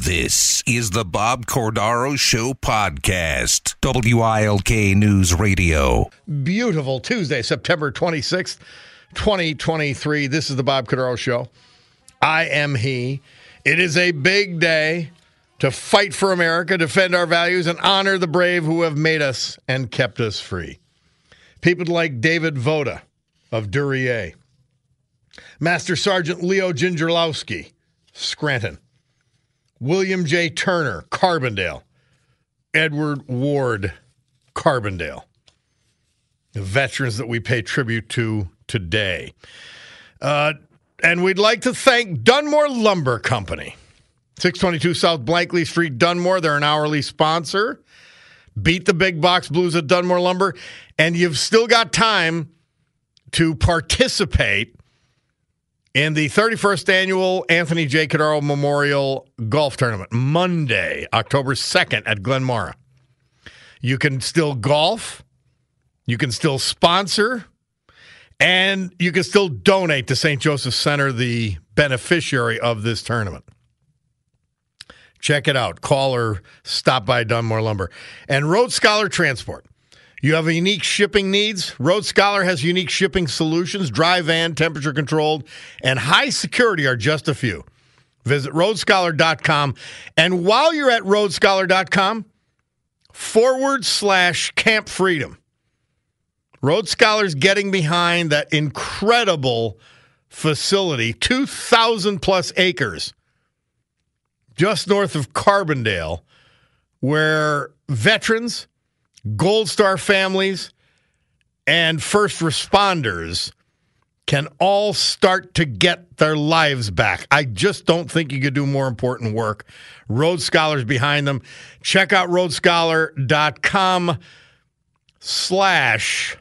This is the Bob Cordaro Show podcast, WILK News Radio. Beautiful Tuesday, September 26th, 2023. This is the Bob Cordaro Show. I am he. It is a big day to fight for America, defend our values, and honor the brave who have made us and kept us free. People like David Voda of Duryea, Master Sergeant Leo Gingerlowski, Scranton, William J. Turner, Carbondale, Edward Ward, Carbondale, the veterans that we pay tribute to today. Uh, and we'd like to thank Dunmore Lumber Company. 622 South Blakely Street, Dunmore. They're an hourly sponsor. Beat the big box blues at Dunmore Lumber. And you've still got time to participate in the 31st annual Anthony J. Cordaro Memorial Golf Tournament, Monday, October 2nd at Glenmaura. You can still golf, you can still sponsor, and you can still donate to St. Joseph Center, the beneficiary of this tournament. Check it out. Call or stop by Dunmore Lumber. And Road Scholar Transport. You have unique shipping needs? Road Scholar has unique shipping solutions. Dry van, temperature controlled, and high security are just a few. Visit roadscholar.com. And while you're at roadscholar.com, forward slash Camp Freedom. Road Scholars getting behind that incredible facility, 2,000 plus acres just north of Carbondale, where veterans, Gold Star families, and first responders can all start to get their lives back. I just don't think you could do more important work. Road Scholars behind them. Check out roadscholar.com slash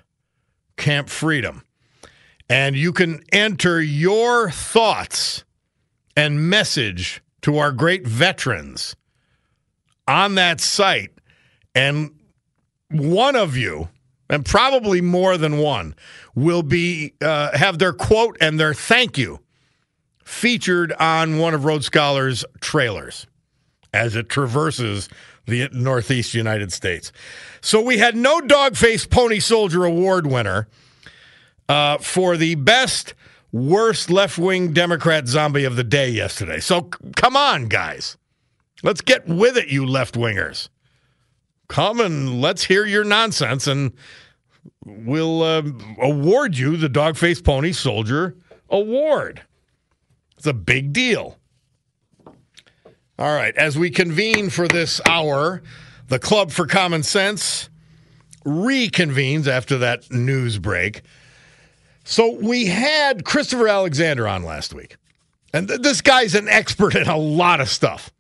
Camp Freedom. And you can enter your thoughts and message to our great veterans on that site. And one of you, and probably more than one, will be uh, have their quote and their thank you featured on one of Road Scholars' trailers as it traverses the Northeast United States. So we had no dog face Pony Soldier Award winner uh, for the best worst left wing Democrat zombie of the day yesterday. So c- come on, guys. Let's get with it, you left wingers. Come and let's hear your nonsense, and we'll uh, award you the Dogface Pony Soldier Award. It's a big deal. All right, as we convene for this hour, the Club for Common Sense reconvenes after that news break. So we had Christopher Alexander on last week. And th- this guy's an expert in a lot of stuff.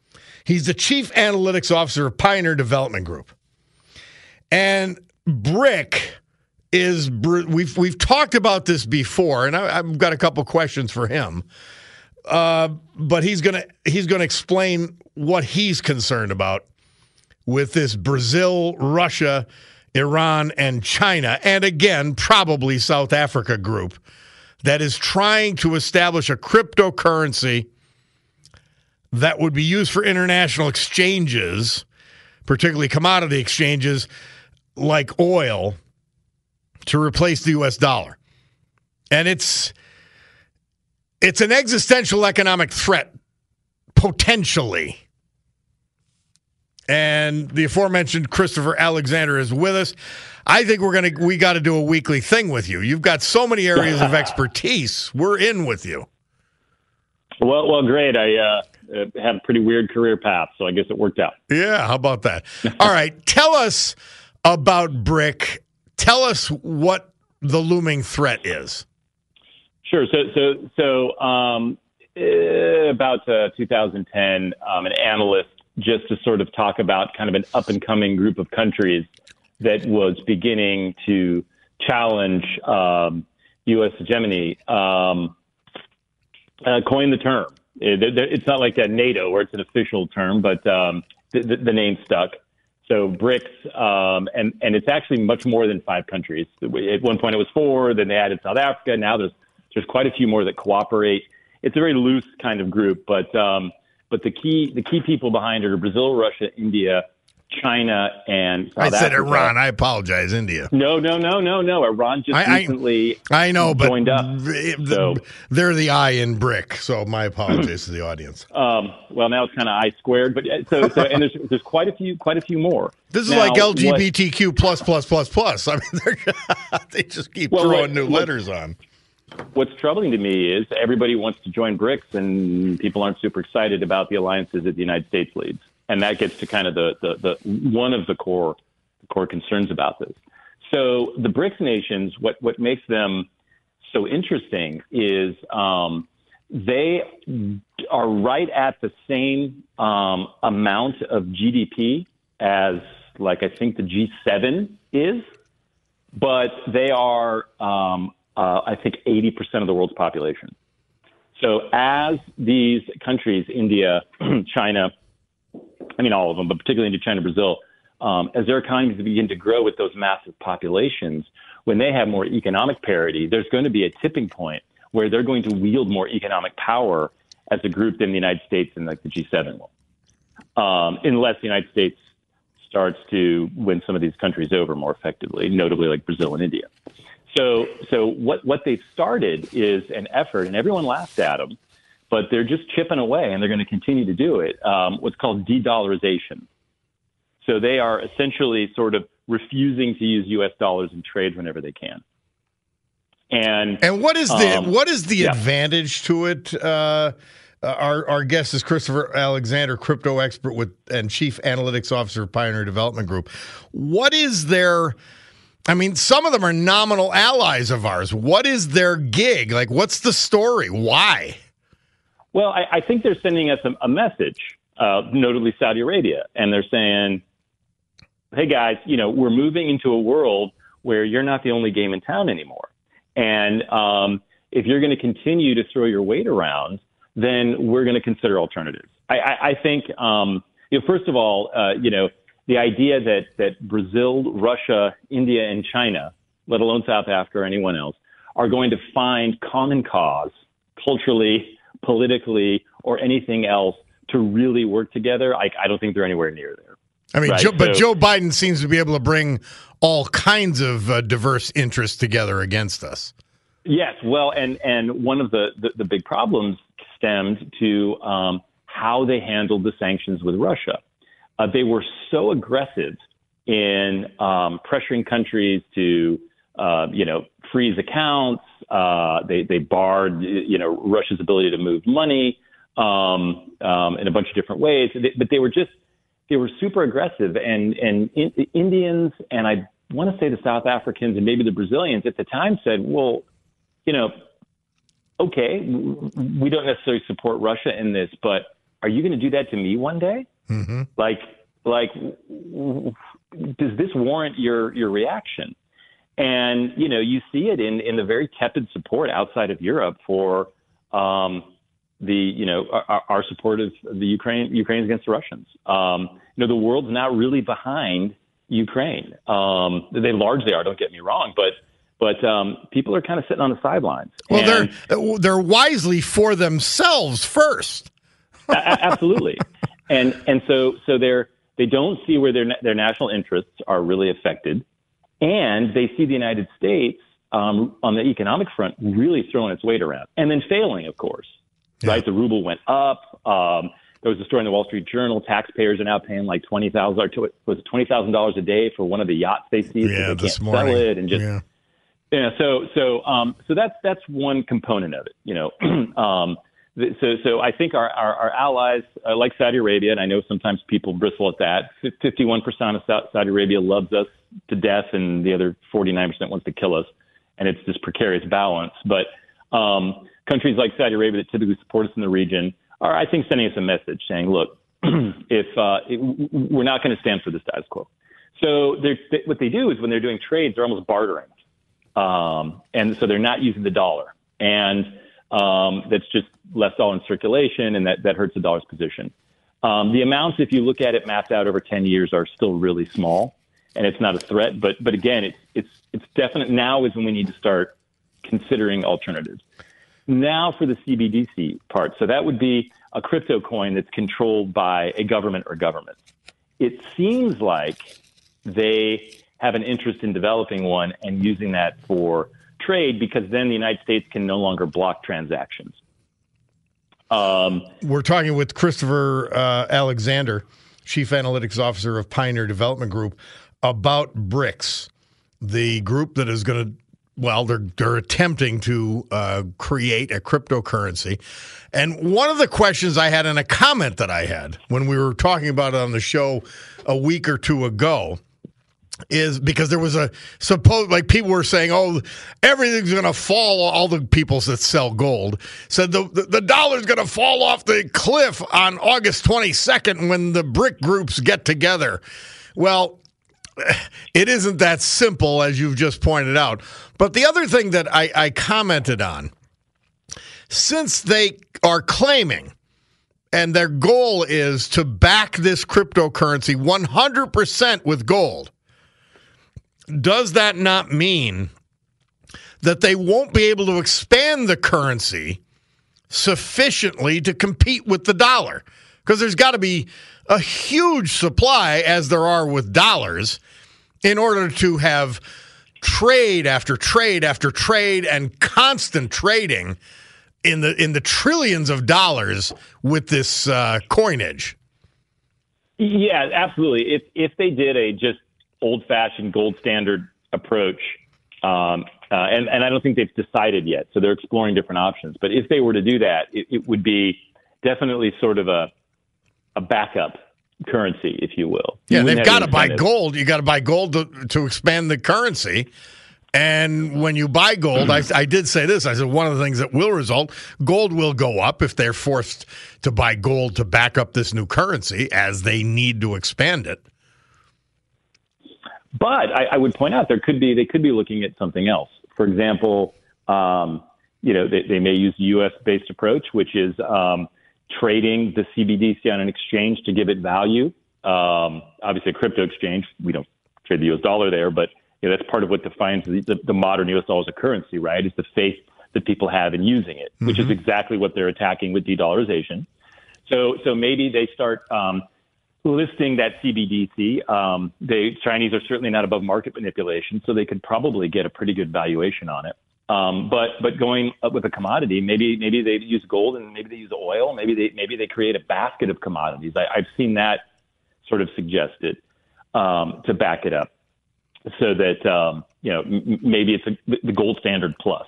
He's the chief analytics officer of Pioneer Development Group. And Brick is we've we've talked about this before, and I, have got a couple questions for him. Uh, but he's gonna he's gonna explain what he's concerned about with this Brazil, Russia, Iran, and China, and again probably South Africa group that is trying to establish a cryptocurrency that would be used for international exchanges, particularly commodity exchanges like oil to replace the US dollar. And it's it's an existential economic threat potentially. And the aforementioned Christopher Alexander is with us. I think we're going to we got to do a weekly thing with you. You've got so many areas of expertise. We're in with you. Well, well, great. I uh, had a pretty weird career path, so I guess it worked out. Yeah, how about that? All right, tell us about BRIC tell us what the looming threat is. Sure. So, so, so um, eh, about uh, 2010, um, an analyst just to sort of talk about kind of an up and coming group of countries that was beginning to challenge um, U.S. hegemony, um, uh, coined the term. It, it's not like a NATO where it's an official term, but um, the, the name stuck. So BRICS, um, and and it's actually much more than five countries. At one point it was four, then they added South Africa. Now there's there's quite a few more that cooperate. It's a very loose kind of group, but um, but the key the key people behind it are Brazil, Russia, India, China and South I said Africa. Iran. I apologize, India. No, no, no, no, no. Iran just I, recently I, I know, but joined up. so. They're the I in BRIC, so my apologies to the audience. Um, well, now it's kind of I squared, but so, so and there's there's quite a few quite a few more. This is now, like LGBTQ what, plus plus plus plus. I mean, they just keep well, throwing what, new what, letters on. What's troubling to me is everybody wants to join BRICS, and people aren't super excited about the alliances that the United States leads and that gets to kind of the, the, the one of the core core concerns about this. So the BRICS nations, what what makes them so interesting is um, they are right at the same um, amount of GDP as, like I think the G7 is, but they are, um, uh, I think, 80% of the world's population. So as these countries, India, China, I mean, all of them, but particularly into China, Brazil, um, as their economies begin to grow with those massive populations, when they have more economic parity, there's going to be a tipping point where they're going to wield more economic power as a group than the United States and like the G7 will, um, unless the United States starts to win some of these countries over more effectively, notably like Brazil and India. So, so what what they've started is an effort, and everyone laughed at them but they're just chipping away and they're going to continue to do it. Um, what's called de-dollarization. So they are essentially sort of refusing to use U.S. dollars in trade whenever they can. And and what is the um, what is the yeah. advantage to it? Uh, our our guest is Christopher Alexander, crypto expert with and chief analytics officer of Pioneer Development Group. What is their I mean, some of them are nominal allies of ours. What is their gig? Like, what's the story? Why? Well, I, I think they're sending us a, a message, uh, notably Saudi Arabia, and they're saying, "Hey guys, you know, we're moving into a world where you're not the only game in town anymore, and um, if you're going to continue to throw your weight around, then we're going to consider alternatives." I, I, I think, um, you know, first of all, uh, you know, the idea that that Brazil, Russia, India, and China, let alone South Africa or anyone else, are going to find common cause culturally politically, or anything else to really work together, I, I don't think they're anywhere near there. I mean, right? Joe, but so, Joe Biden seems to be able to bring all kinds of uh, diverse interests together against us. Yes, well, and and one of the the, the big problems stemmed to um, how they handled the sanctions with Russia. Uh, they were so aggressive in um, pressuring countries to, uh, you know, freeze accounts, uh, they they barred you know Russia's ability to move money um, um, in a bunch of different ways. but they were just they were super aggressive, and and in, Indians and I want to say the South Africans and maybe the Brazilians at the time said, well, you know, okay, we don't necessarily support Russia in this, but are you going to do that to me one day? Mm-hmm. Like like does this warrant your your reaction? And you know, you see it in in the very tepid support outside of Europe for um, the you know our, our support of the Ukraine Ukraine against the Russians. Um, you know, the world's not really behind Ukraine. Um, they largely are. Don't get me wrong, but but um, people are kind of sitting on the sidelines. Well, and, they're they're wisely for themselves first. absolutely, and and so so they're they don't see where their their national interests are really affected, and they see the United States um, on the economic front really throwing its weight around and then failing, of course. Yeah. Right, the ruble went up. Um, there was a story in the Wall Street Journal. Taxpayers are now paying like twenty thousand was it twenty thousand dollars a day for one of the yachts they see. Yeah, they this morning. Sell it and just yeah. yeah. So so um so that's that's one component of it. You know, um, so so I think our our, our allies uh, like Saudi Arabia, and I know sometimes people bristle at that. Fifty one percent of Saudi Arabia loves us to death, and the other forty nine percent wants to kill us, and it's this precarious balance. But um, countries like Saudi Arabia that typically support us in the region are, I think, sending us a message saying, look, if uh, it, we're not going to stand for the status quo. So they, what they do is when they're doing trades, they're almost bartering. Um, and so they're not using the dollar. And um, that's just less all in circulation, and that, that hurts the dollar's position. Um, the amounts, if you look at it mapped out over 10 years, are still really small, and it's not a threat. But but again, it's it's it's definite. Now is when we need to start considering alternatives. Now for the CBDC part. So that would be a crypto coin that's controlled by a government or governments. It seems like they have an interest in developing one and using that for trade because then the United States can no longer block transactions. Um, We're talking with Christopher uh, Alexander, Chief Analytics Officer of Pioneer Development Group, about BRICS, the group that is going to well, they're they're attempting to uh, create a cryptocurrency. And one of the questions I had and a comment that I had when we were talking about it on the show a week or two ago is because there was a suppose like people were saying, oh, everything's going to fall. All the people that sell gold said the the, the dollar's going to fall off the cliff on August 22nd when the BRICS groups get together. Well, it isn't that simple as you've just pointed out. But the other thing that I, I commented on, since they are claiming and their goal is to back this cryptocurrency 100% with gold, does that not mean that they won't be able to expand the currency sufficiently to compete with the dollar? Because there's got to be a huge supply, as there are with dollars, in order to have trade after trade after trade and constant trading in the in the trillions of dollars with this uh, coinage. Yeah, absolutely. If if they did a just old fashioned gold standard approach, um, uh, and and I don't think they've decided yet, so they're exploring different options. But if they were to do that, it, it would be definitely sort of a a backup currency, if you will. Yeah, you they've got to buy gold. You got to buy gold to, to expand the currency. And when you buy gold, I, I, did say this. I said one of the things that will result, gold will go up if they're forced to buy gold to back up this new currency as they need to expand it. But I, I would point out there could be they could be looking at something else. For example, um, you know they, they may use a U.S. based approach, which is um, trading the CBDC on an exchange to give it value. Um, obviously, a crypto exchange, we don't trade the US dollar there, but you know, that's part of what defines the, the, the modern US dollar as a currency, right? Is the faith that people have in using it, mm-hmm. which is mm-hmm. exactly what they're attacking with de-dollarization. So, so maybe they start um, listing that CBDC. Um, the Chinese are certainly not above market manipulation, so they could probably get a pretty good valuation on it. Um, but but going up with a commodity, maybe maybe they use gold and maybe they use oil. Maybe they maybe they create a basket of commodities. I, I've seen that sort of suggested um, to back it up, so that um, you know m- maybe it's a, the gold standard plus,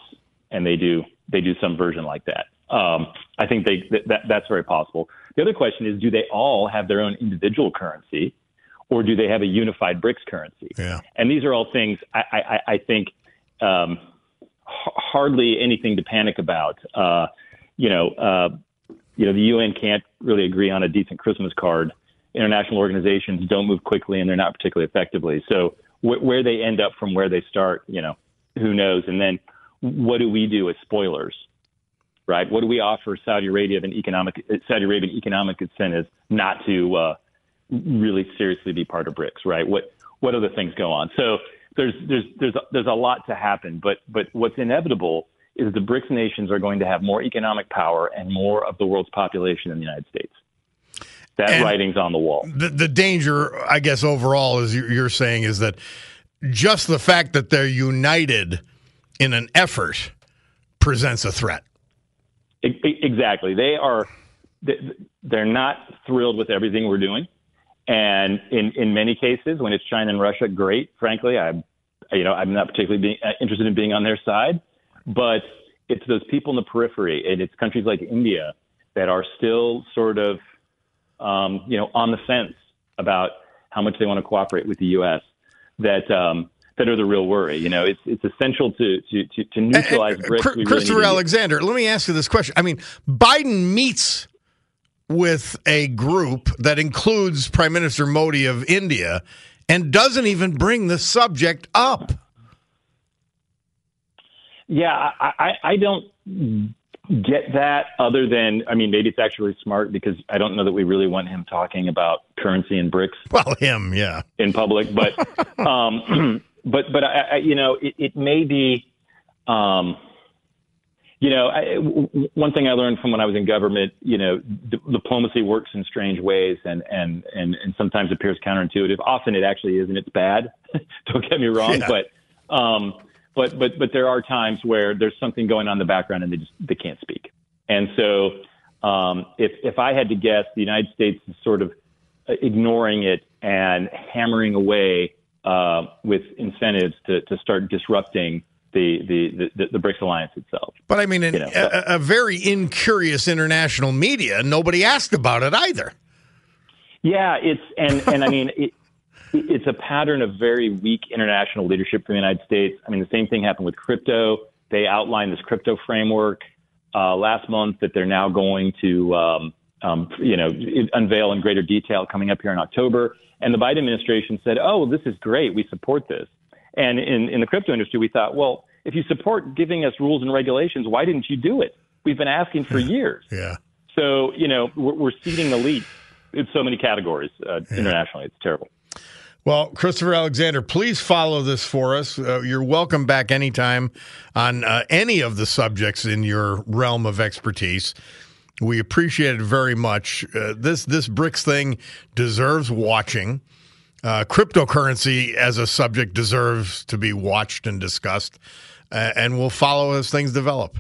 and they do they do some version like that. Um, I think they that that's very possible. The other question is, do they all have their own individual currency, or do they have a unified BRICS currency? Yeah. And these are all things I I, I think. Um, hardly anything to panic about. Uh, you know, uh, you know, the UN can't really agree on a decent Christmas card. International organizations don't move quickly and they're not particularly effectively. So wh- where they end up from where they start, you know, who knows? And then what do we do as spoilers? Right? What do we offer Saudi Arabia and economic Saudi Arabian economic incentives not to uh, really seriously be part of BRICS? Right? What what other things go on? So there's there's there's there's a lot to happen, but but what's inevitable is the BRICS nations are going to have more economic power and more of the world's population in the United States. That and writing's on the wall. The, the danger, I guess, overall, is you're saying, is that just the fact that they're united in an effort presents a threat. Exactly. They are. They're not thrilled with everything we're doing, and in in many cases, when it's China and Russia, great. Frankly, I'm, you know, I'm not particularly being, uh, interested in being on their side, but it's those people in the periphery, and it's countries like India that are still sort of um, you know, on the fence about how much they want to cooperate with the U.S. That um, that are the real worry. You know, it's it's essential to to to, to neutralize and, and, BRICS. Christopher really Alexander, let me ask you this question. I mean, Biden meets with a group that includes Prime Minister Modi of India and doesn't even bring the subject up. Yeah, I, I, I don't get that other than I mean maybe it's actually smart because I don't know that we really want him talking about currency and BRICS. Well, him, yeah, in public, but um, but but I, I, you know it, it may be. Um, you know, I, w- one thing I learned from when I was in government, you know, d- diplomacy works in strange ways and, and, and, and sometimes appears counterintuitive. Often it actually isn't. It's bad. Don't get me wrong. Yeah. But, um, but but but there are times where there's something going on in the background and they just they can't speak. And so um, if if I had to guess, the United States is sort of ignoring it and hammering away uh, with incentives to to start disrupting the, the, the, the, BRICS alliance itself. But I mean, you know, so. a, a, very incurious international media, nobody asked about it either. Yeah, it's and and I mean, it, it's a pattern of very weak international leadership from the United States. I mean, the same thing happened with crypto. They outlined this crypto framework uh, last month that they're now going to, um, um, you know, unveil in greater detail coming up here in October. And the Biden administration said, "Oh, this is great. We support this." And in, in the crypto industry, we thought, well, if you support giving us rules and regulations, why didn't you do it? We've been asking for years. yeah. So you know, we're, we're ceding the lead in so many categories uh, yeah. internationally. It's terrible. Well, Christopher Alexander, please follow this for us. Uh, you're welcome back anytime on uh, any of the subjects in your realm of expertise. We appreciate it very much. Uh, this this BRICS thing deserves watching. Uh, cryptocurrency as a subject deserves to be watched and discussed, and we'll follow as things develop.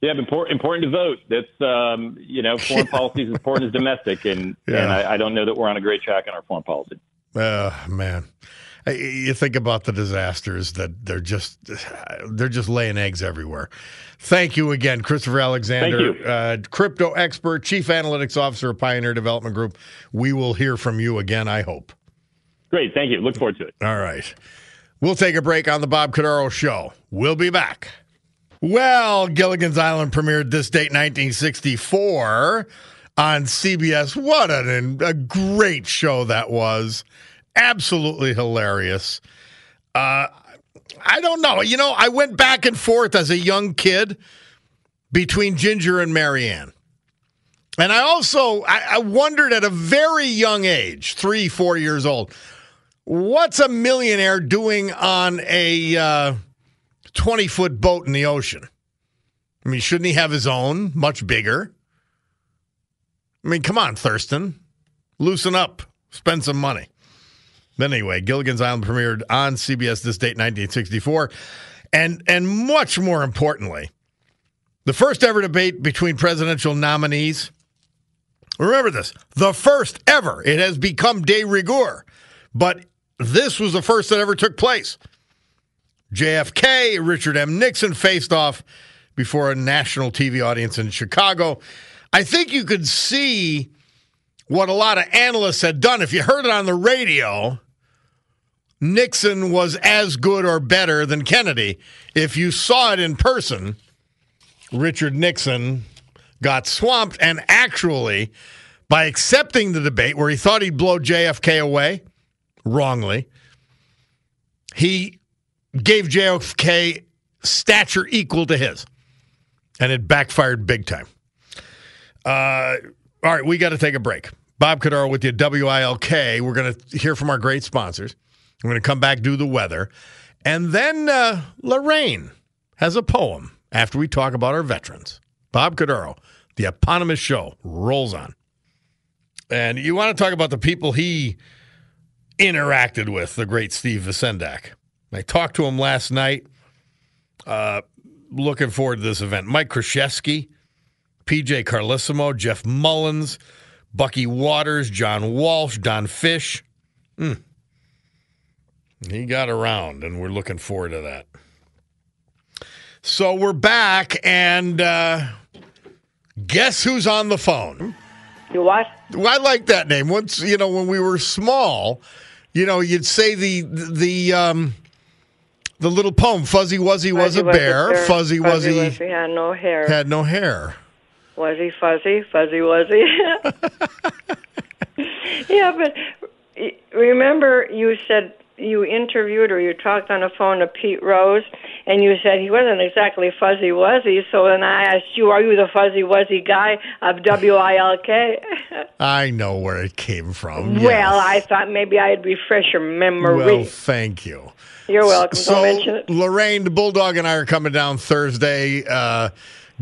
Yeah, important, important to vote. That's um, you know, foreign policy is important as domestic, and yeah. and I, I don't know that we're on a great track in our foreign policy. Uh, man, you think about the disasters that they're just they're just laying eggs everywhere. Thank you again, Christopher Alexander, uh, crypto expert, chief analytics officer of Pioneer Development Group. We will hear from you again. I hope. Great, thank you. Look forward to it. All right, we'll take a break on the Bob Cordaro Show. We'll be back. Well, Gilligan's Island premiered this date, 1964 on CBS. What an, a great show that was. Absolutely hilarious. Uh, I don't know. You know, I went back and forth as a young kid between Ginger and Mary Ann. And I also I, I wondered at a very young age, three, four years old, what's a millionaire doing on a 20 uh, foot boat in the ocean? I mean, shouldn't he have his own, much bigger? I mean, come on, Thurston. Loosen up. Spend some money. But anyway, Gilligan's Island premiered on CBS this date, 1964. And, and much more importantly, the first ever debate between presidential nominees. Remember this the first ever. It has become de rigueur, but this was the first that ever took place. JFK, Richard M. Nixon faced off before a national TV audience in Chicago. I think you could see what a lot of analysts had done. If you heard it on the radio, Nixon was as good or better than Kennedy. If you saw it in person, Richard Nixon got swamped. And actually, by accepting the debate where he thought he'd blow JFK away, wrongly, he gave JFK stature equal to his, and it backfired big time. Uh, all right, we got to take a break. Bob Cordaro with you, WILK. We're going to hear from our great sponsors. We're going to come back, do the weather. And then uh, Lorraine has a poem after we talk about our veterans. Bob Cordaro, the eponymous show, rolls on. And you want to talk about the people he interacted with, the great Steve Vacendak. I talked to him last night. Uh, looking forward to this event. Mike Krzyzewski, PJ Carlesimo, Jeff Mullins, Bucky Waters, John Walsh, Don Fish. Mm. He got around, and we're looking forward to that. So we're back, and uh, guess who's on the phone? You what? I like that name. Once you know, when we were small, you know, you'd say the the um, the little poem. Fuzzy Wuzzy was a was a bear. bear. Fuzzy Fuzzy Wuzzy Wuzzy had no hair. had no hair. Was he fuzzy? Fuzzy was he? yeah, but remember you said you interviewed or you talked on the phone to Pete Rose, and you said he wasn't exactly fuzzy wuzzy. So then I asked you, "Are you the fuzzy wuzzy guy of WILK?" I know where it came from. Well, yes. I thought maybe I'd refresh your memory. Well, thank you. You're welcome. So, Don't mention it. Lorraine, the Bulldog, and I are coming down Thursday. Uh,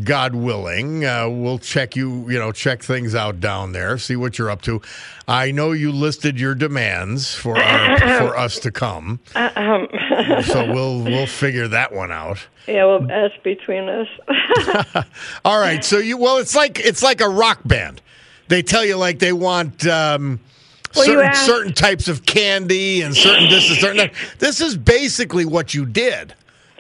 God willing, uh, we'll check you. You know, check things out down there. See what you're up to. I know you listed your demands for our, for us to come, Um, so we'll we'll figure that one out. yeah, well, that's between us. All right. So you well, it's like it's like a rock band. They tell you like they want um, Well, certain asked- certain types of candy and certain this and certain that. This is basically what you did.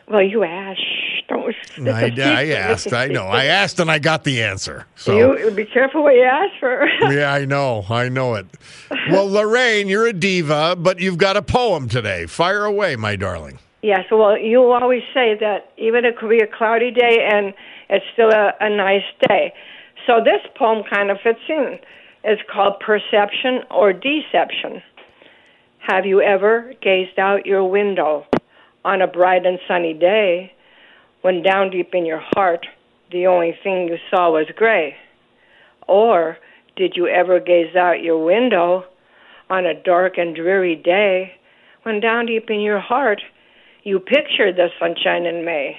well, you asked. Don't. it's a I, I asked. I know. I asked and I got the answer. So You be careful what you ask for. yeah, I know. I know it. Well, Lorraine, you're a diva, but you've got a poem today. Fire away, my darling. yes. Well, you always say that even it could be a cloudy day and it's still a, a nice day. So this poem kind of fits in. It's called Perception or Deception. Have you ever gazed out your window on a bright and sunny day when down deep in your heart the only thing you saw was gray? Or did you ever gaze out your window on a dark and dreary day when down deep in your heart you pictured the sunshine in May?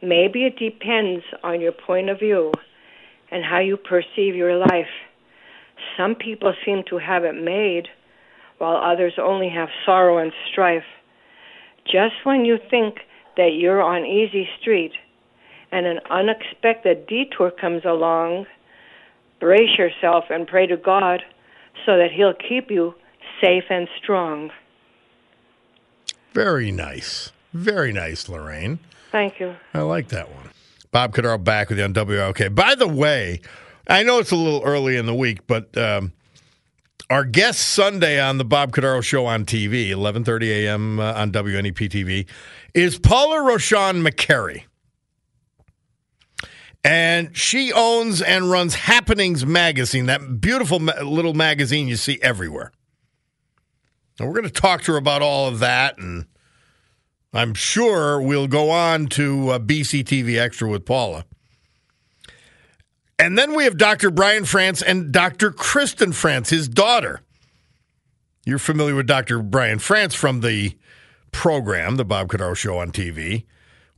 Maybe it depends on your point of view and how you perceive your life. Some people seem to have it made, while others only have sorrow and strife. Just when you think that you're on easy street and an unexpected detour comes along, brace yourself and pray to God so that He'll keep you safe and strong. Very nice. Very nice, Lorraine. Thank you. I like that one. Bob Cordaro back with you on WILK. By the way, I know it's a little early in the week, but um, our guest Sunday on the Bob Cordaro Show on TV, 11:30 a.m. On WNEP TV, is Paula Rochon Mackarey. And she owns and runs Happenings Magazine, that beautiful little magazine you see everywhere. And we're going to talk to her about all of that and I'm sure we'll go on to uh, BCTV Extra with Paula. And then we have Dr. Brian France and Dr. Kristen France, his daughter. You're familiar with Dr. Brian France from the program, The Bob Cordaro Show on TV,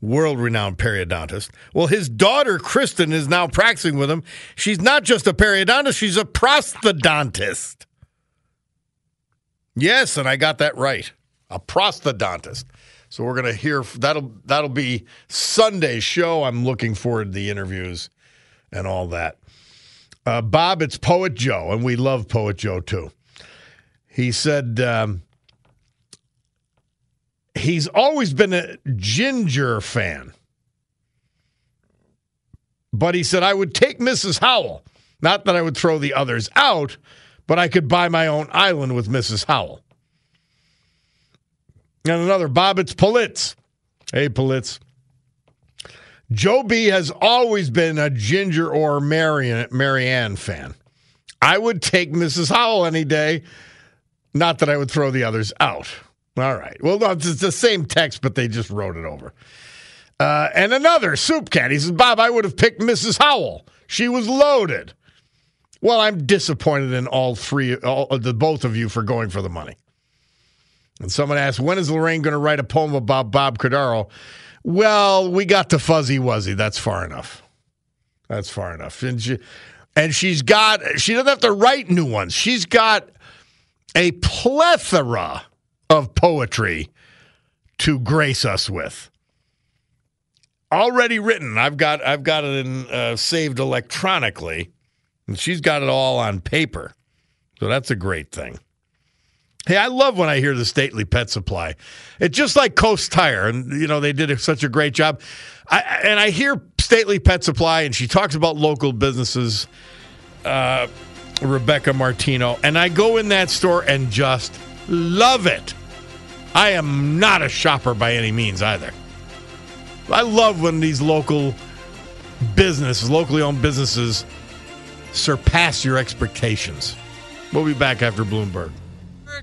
world renowned periodontist. Well, his daughter, Kristen, is now practicing with him. She's not just a periodontist, she's a prosthodontist. Yes, and I got that right. A prosthodontist. So we're going to hear that'll that'll be Sunday's show. I'm looking forward to the interviews and all that. Uh, Bob, it's Poet Joe, and we love Poet Joe too. He said um, he's always been a Ginger fan, but he said I would take Mrs. Howell. Not that I would throw the others out, but I could buy my own island with Mrs. Howell. And another, Bob, it's Politz. Hey, Politz. Joe B has always been a Ginger or Mary Ann, Marianne fan. I would take Mrs. Howell any day. Not that I would throw the others out. All right. Well, no, it's the same text, but they just wrote it over. Uh, and another soup cat. He says, Bob, I would have picked Mrs. Howell. She was loaded. Well, I'm disappointed in all three, all, the both of you for going for the money. And someone asked, when is Lorraine going to write a poem about Bob Cordaro? Well, we got to Fuzzy Wuzzy. That's far enough. That's far enough. And she, and she's got, she doesn't have to write new ones. She's got a plethora of poetry to grace us with already written. I've got I've got it in, uh, saved electronically, and she's got it all on paper. So that's a great thing. Hey, I love when I hear the Stately Pet Supply. It's just like Coast Tire, and you know they did such a great job. I, and I hear Stately Pet Supply, and she talks about local businesses. Uh, Rebecca Martino, and I go in that store and just love it. I am not a shopper by any means either. I love when these local businesses, locally owned businesses, surpass your expectations. We'll be back after Bloomberg.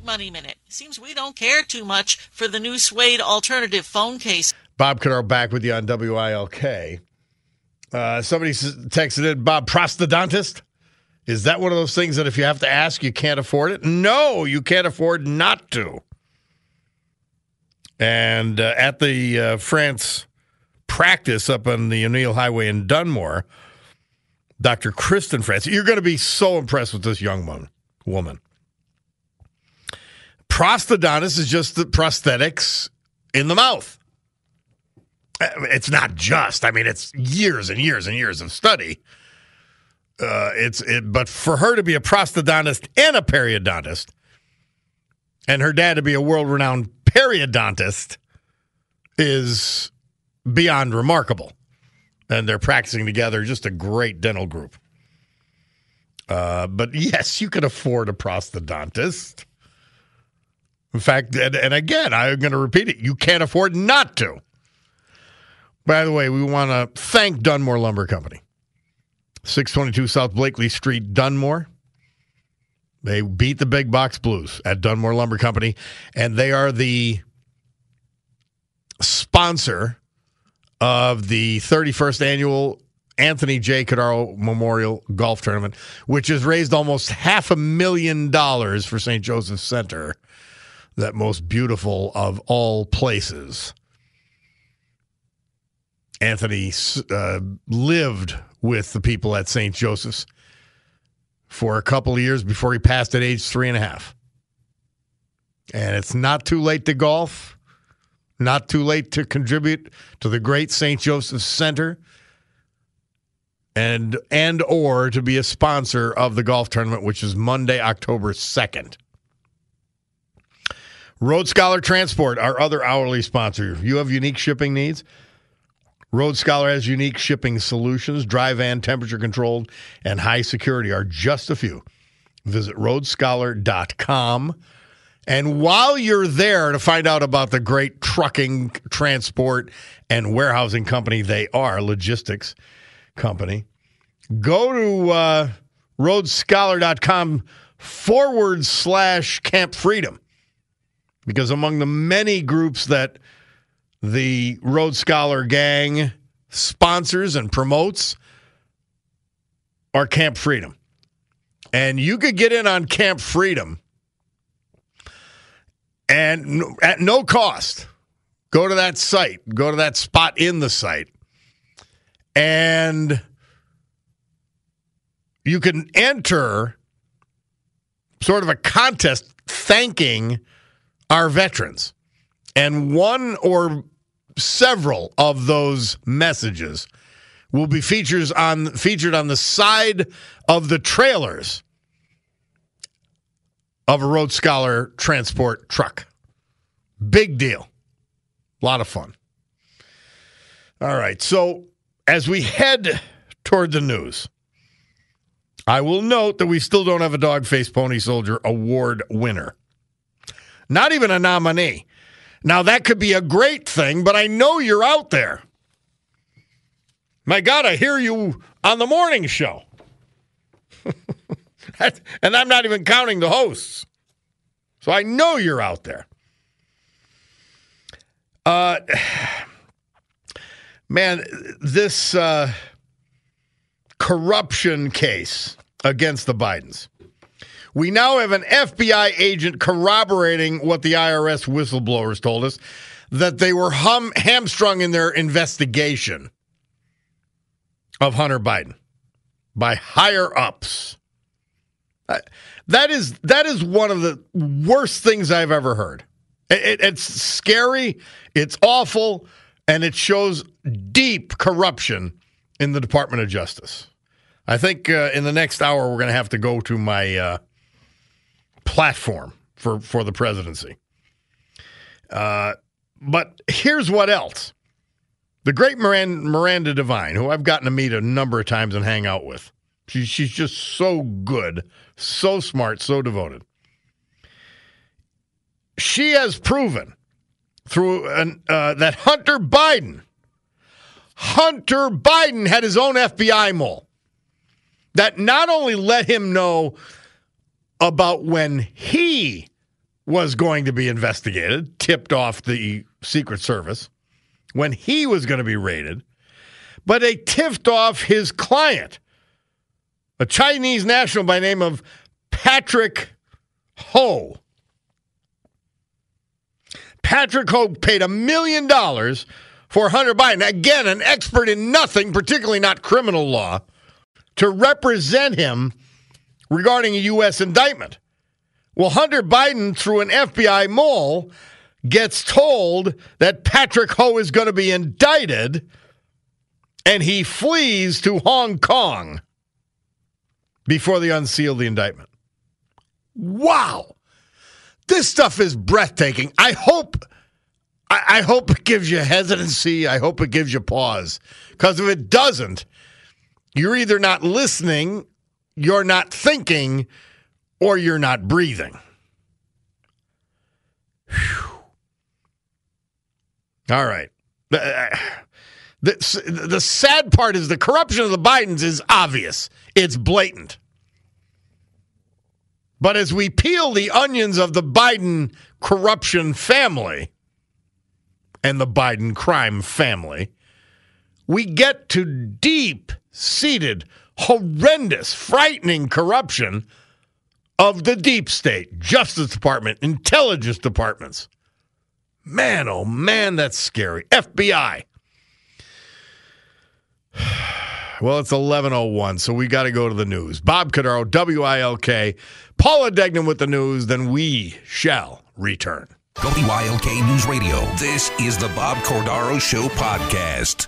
Money Minute. Seems we don't care too much for the new Suede alternative phone case. Bob Cordaro back with you on WILK. Uh, somebody texted in, Bob, prosthodontist? Is that one of those things that if you have to ask, you can't afford it? No, you can't afford not to. And uh, at the uh, France practice up on the O'Neill Highway in Dunmore, Dr. Kristen France, You're going to be so impressed with this young woman. woman. Prosthodontist is just the prosthetics in the mouth. Uh, it's not just. I mean, it's years and years and years of study. Uh, it's it, but for her to be a prosthodontist and a periodontist, and her dad to be a world-renowned periodontist, is beyond remarkable. And they're practicing together, just a great dental group. Uh, but yes, you can afford a prosthodontist. In fact, and, and again, I'm going to repeat it you can't afford not to. By the way, we want to thank Dunmore Lumber Company. 622 South Blakely Street, Dunmore. They beat the big box blues at Dunmore Lumber Company, and they are the sponsor of the 31st annual Anthony J. Cordaro Memorial Golf Tournament, which has raised almost half a million dollars for St. Joseph's Center, that most beautiful of all places. Anthony uh, lived with the people at St. Joseph's for a couple of years before he passed at age three and a half. And it's not too late to golf. Not too late to contribute to the great St. Joseph Center and and or to be a sponsor of the golf tournament which is Monday, October 2nd. Road Scholar Transport, our other hourly sponsor. You have unique shipping needs? Road Scholar has unique shipping solutions. Dry van, temperature controlled, and high security are just a few. Visit roadscholar.com and while you're there to find out about the great trucking, transport, and warehousing company they are, logistics company, go to uh, roadscholar.com forward slash Camp Freedom. Because among the many groups that the Road Scholar gang sponsors and promotes are Camp Freedom. And you could get in on Camp Freedom and at no cost, go to that site, go to that spot in the site, and you can enter sort of a contest thanking our veterans. And one or several of those messages will be features on featured on the side of the trailers of a Road Scholar transport truck. Big deal. A lot of fun. All right. So as we head toward the news, I will note that we still don't have a Dog Face Pony Soldier Award winner. Not even a nominee. Now, that could be a great thing, but I know you're out there. My God, I hear you on the morning show. and I'm not even counting the hosts. So I know you're out there. Uh, man, this uh, corruption case against the Bidens. We now have an FBI agent corroborating what the IRS whistleblowers told us that they were hum- hamstrung in their investigation of Hunter Biden by higher ups. Uh, that is that is one of the worst things I've ever heard. It, it, it's scary, it's awful, and it shows deep corruption in the Department of Justice. I think uh, in the next hour we're going to have to go to my uh, platform for for the presidency. Uh, but here's what else: the great Miranda, Miranda Devine, who I've gotten to meet a number of times and hang out with. She, she's just so good, so smart, so devoted. She has proven through an, uh, that Hunter Biden, Hunter Biden had his own FBI mole that not only let him know about when he was going to be investigated, tipped off the Secret Service, when he was going to be raided, but they tipped off his client, a Chinese national by name of Patrick Ho. Patrick Ho paid a million dollars for Hunter Biden, again, an expert in nothing, particularly not criminal law, to represent him regarding a U.S. indictment. Well, Hunter Biden, through an FBI mole, gets told that Patrick Ho is going to be indicted and he flees to Hong Kong before they unseal the indictment. Wow. This stuff is breathtaking. I hope I, I hope it gives you hesitancy. I hope it gives you pause. Because if it doesn't, you're either not listening, you're not thinking, or you're not breathing. Whew. All right. The, uh, the, the sad part is the corruption of the Bidens is obvious, it's blatant. But as we peel the onions of the Biden corruption family and the Biden crime family, we get to deep seated, horrendous, frightening corruption of the deep state, Justice Department, intelligence departments. Man, oh man, that's scary. FBI. Well, it's 11:01, so we got to go to the news. Bob Cordaro, WILK, Paula Degnan with the news, then we shall return. WILK News Radio. This is the Bob Cordaro Show podcast.